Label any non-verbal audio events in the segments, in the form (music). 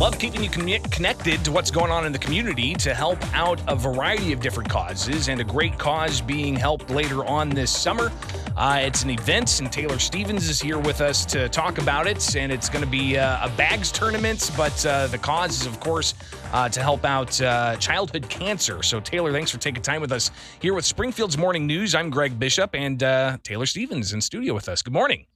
Love keeping you conne- connected to what's going on in the community to help out a variety of different causes, and a great cause being helped later on this summer. Uh, it's an event, and Taylor Stevens is here with us to talk about it. And it's going to be uh, a bags tournament, but uh, the cause is, of course, uh, to help out uh, childhood cancer. So, Taylor, thanks for taking time with us here with Springfield's Morning News. I'm Greg Bishop, and uh, Taylor Stevens in studio with us. Good morning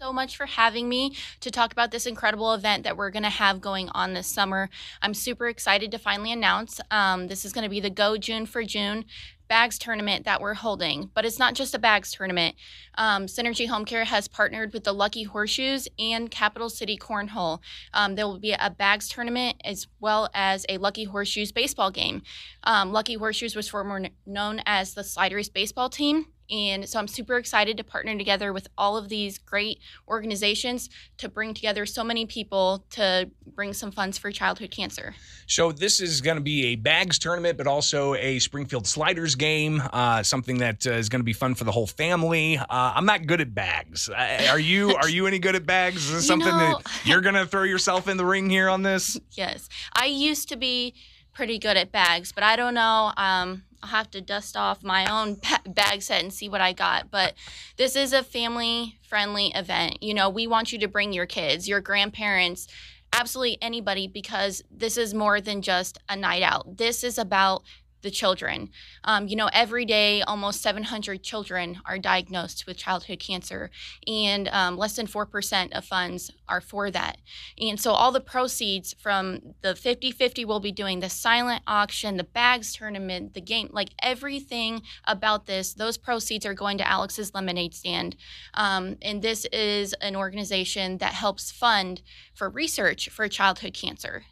so much for having me to talk about this incredible event that we're going to have going on this summer. I'm super excited to finally announce um, this is going to be the Go June for June bags tournament that we're holding. But it's not just a bags tournament. Um, Synergy Home Care has partnered with the Lucky Horseshoes and Capital City Cornhole. Um, there will be a bags tournament as well as a Lucky Horseshoes baseball game. Um, Lucky Horseshoes was formerly known as the Sliders baseball team. And so I'm super excited to partner together with all of these great organizations to bring together so many people to bring some funds for childhood cancer. So this is going to be a bags tournament, but also a Springfield Sliders game, uh, something that uh, is going to be fun for the whole family. Uh, I'm not good at bags. Are you? Are you any good at bags? Is this (laughs) something know, that (laughs) you're going to throw yourself in the ring here on this? Yes, I used to be pretty good at bags, but I don't know. Um, I'll have to dust off my own (laughs) bag set and see what I got. But this is a family friendly event. You know, we want you to bring your kids, your grandparents, absolutely anybody, because this is more than just a night out. This is about the children. Um, you know, every day, almost 700 children are diagnosed with childhood cancer, and um, less than 4% of funds are for that. And so, all the proceeds from the 50 50 we'll be doing, the silent auction, the bags tournament, the game, like everything about this, those proceeds are going to Alex's Lemonade Stand. Um, and this is an organization that helps fund for research for childhood cancer.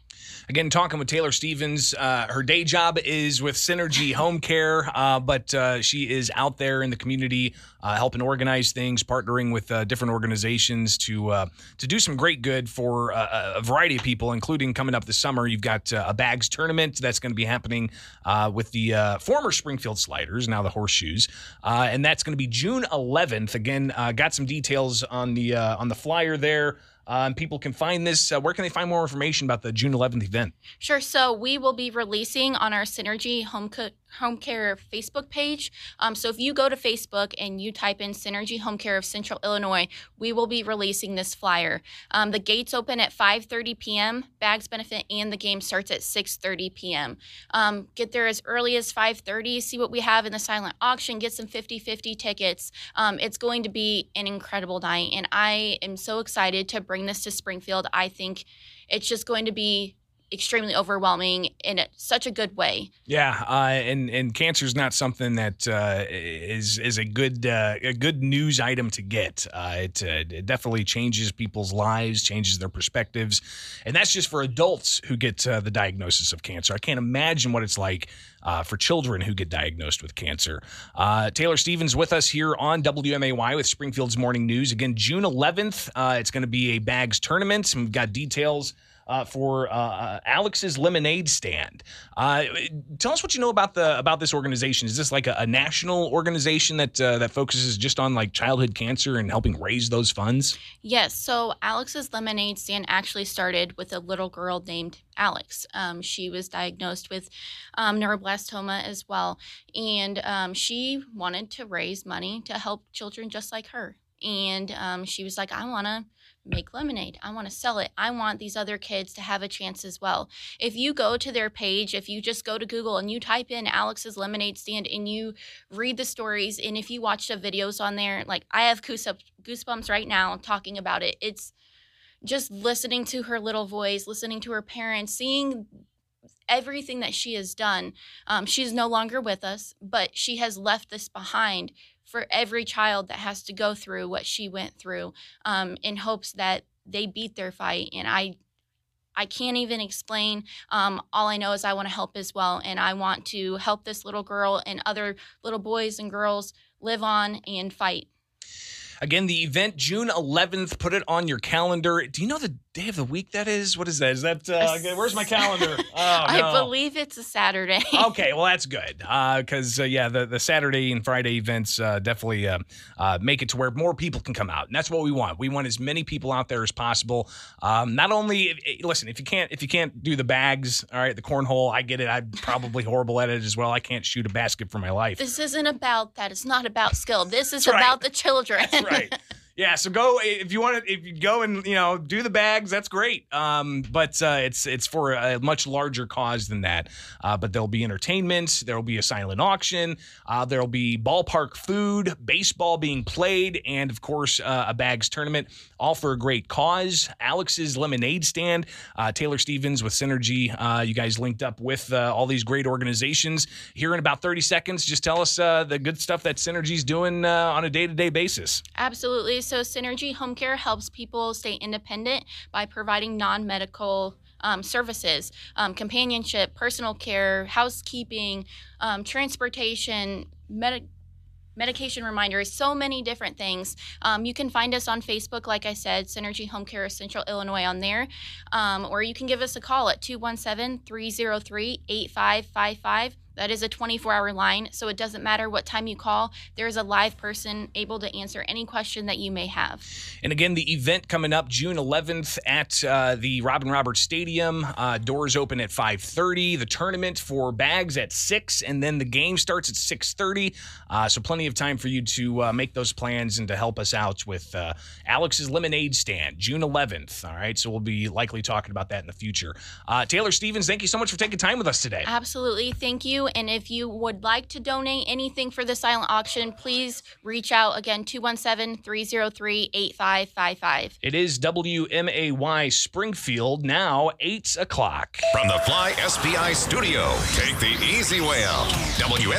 Again, talking with Taylor Stevens. Uh, her day job is with Synergy Home Care, uh, but uh, she is out there in the community uh, helping organize things, partnering with uh, different organizations to uh, to do some great good for a variety of people, including coming up this summer. You've got a bags tournament that's going to be happening with the former Springfield Sliders, now the Horseshoes, and that's going to be June 11th. Again, got some details on the on the flyer there. Um, people can find this. Uh, where can they find more information about the June 11th event? Sure. So we will be releasing on our Synergy Home Co- Home Care Facebook page. Um, so if you go to Facebook and you type in Synergy Home Care of Central Illinois, we will be releasing this flyer. Um, the gates open at 5:30 p.m. Bags benefit and the game starts at 6:30 p.m. Um, get there as early as 5:30. See what we have in the silent auction. Get some 50-50 tickets. Um, it's going to be an incredible night, and I am so excited to bring this to Springfield. I think it's just going to be extremely overwhelming in a, such a good way. Yeah, uh, and and cancer is not something that uh, is is a good uh, a good news item to get. Uh, it, uh, it, definitely changes people's lives, changes their perspectives, and that's just for adults who get uh, the diagnosis of cancer. I can't imagine what it's like. for children who get diagnosed with cancer. Taylor Stevens with us here on WMAY with Springfield's Morning News. Again, June 11th, it's going to be a bags tournament. We've got details uh, for uh, uh, Alex's Lemonade Stand. Uh, tell us what you know about the about this organization. Is this like a, a national organization that uh, that focuses just on like childhood cancer and helping raise those funds? Yes. So Alex's Lemonade Stand actually started with a little girl named Alex. Um, she was diagnosed with um, neuroblastoma as well, and um, she wanted to raise money to help children just like her. And um, she was like, I want to make lemonade. I want to sell it. I want these other kids to have a chance as well. If you go to their page, if you just go to Google and you type in Alex's lemonade stand and you read the stories, and if you watch the videos on there, like I have goosebumps right now talking about it. It's just listening to her little voice, listening to her parents, seeing everything that she has done. Um, she's no longer with us, but she has left this behind for every child that has to go through what she went through um, in hopes that they beat their fight. And I, I can't even explain. Um, all I know is I want to help as well. And I want to help this little girl and other little boys and girls live on and fight Again, the event June 11th. Put it on your calendar. Do you know the day of the week that is? What is that? Is that uh, where's my calendar? (laughs) Oh, I no. believe it's a Saturday. (laughs) okay, well that's good Uh because uh, yeah, the, the Saturday and Friday events uh, definitely uh, uh, make it to where more people can come out, and that's what we want. We want as many people out there as possible. Um, not only eh, listen, if you can't if you can't do the bags, all right, the cornhole, I get it. I'm probably horrible at it as well. I can't shoot a basket for my life. This isn't about that. It's not about skill. This is That's right. about the children. That's right. (laughs) Yeah, so go if you want to. If you go and you know do the bags, that's great. Um, but uh, it's it's for a much larger cause than that. Uh, but there'll be entertainment. There'll be a silent auction. Uh, there'll be ballpark food, baseball being played, and of course uh, a bags tournament. All for a great cause. Alex's lemonade stand. Uh, Taylor Stevens with Synergy. Uh, you guys linked up with all these great organizations. Here in about 30 seconds, just tell us the good stuff that Synergy's doing on a day to day basis. Absolutely. So, Synergy Home Care helps people stay independent by providing non medical um, services, um, companionship, personal care, housekeeping, um, transportation, med- medication reminders, so many different things. Um, you can find us on Facebook, like I said, Synergy Home Care Central Illinois on there, um, or you can give us a call at 217 303 8555. That is a 24 hour line, so it doesn't matter what time you call. There's a live person able to answer any question that you may have. And again, the event coming up June 11th at uh, the Robin Roberts Stadium. Uh, doors open at 5:30. The tournament for bags at six, and then the game starts at 6:30. Uh, so plenty of time for you to uh, make those plans and to help us out with uh, Alex's Lemonade Stand, June 11th. All right, so we'll be likely talking about that in the future. Uh, Taylor Stevens, thank you so much for taking time with us today. Absolutely. Thank you. And if you would like to donate anything for the silent auction, please reach out again 217 303 8555. It is WMAY Springfield now eight o'clock. From the Fly SPI studio, take the easy way out. WNA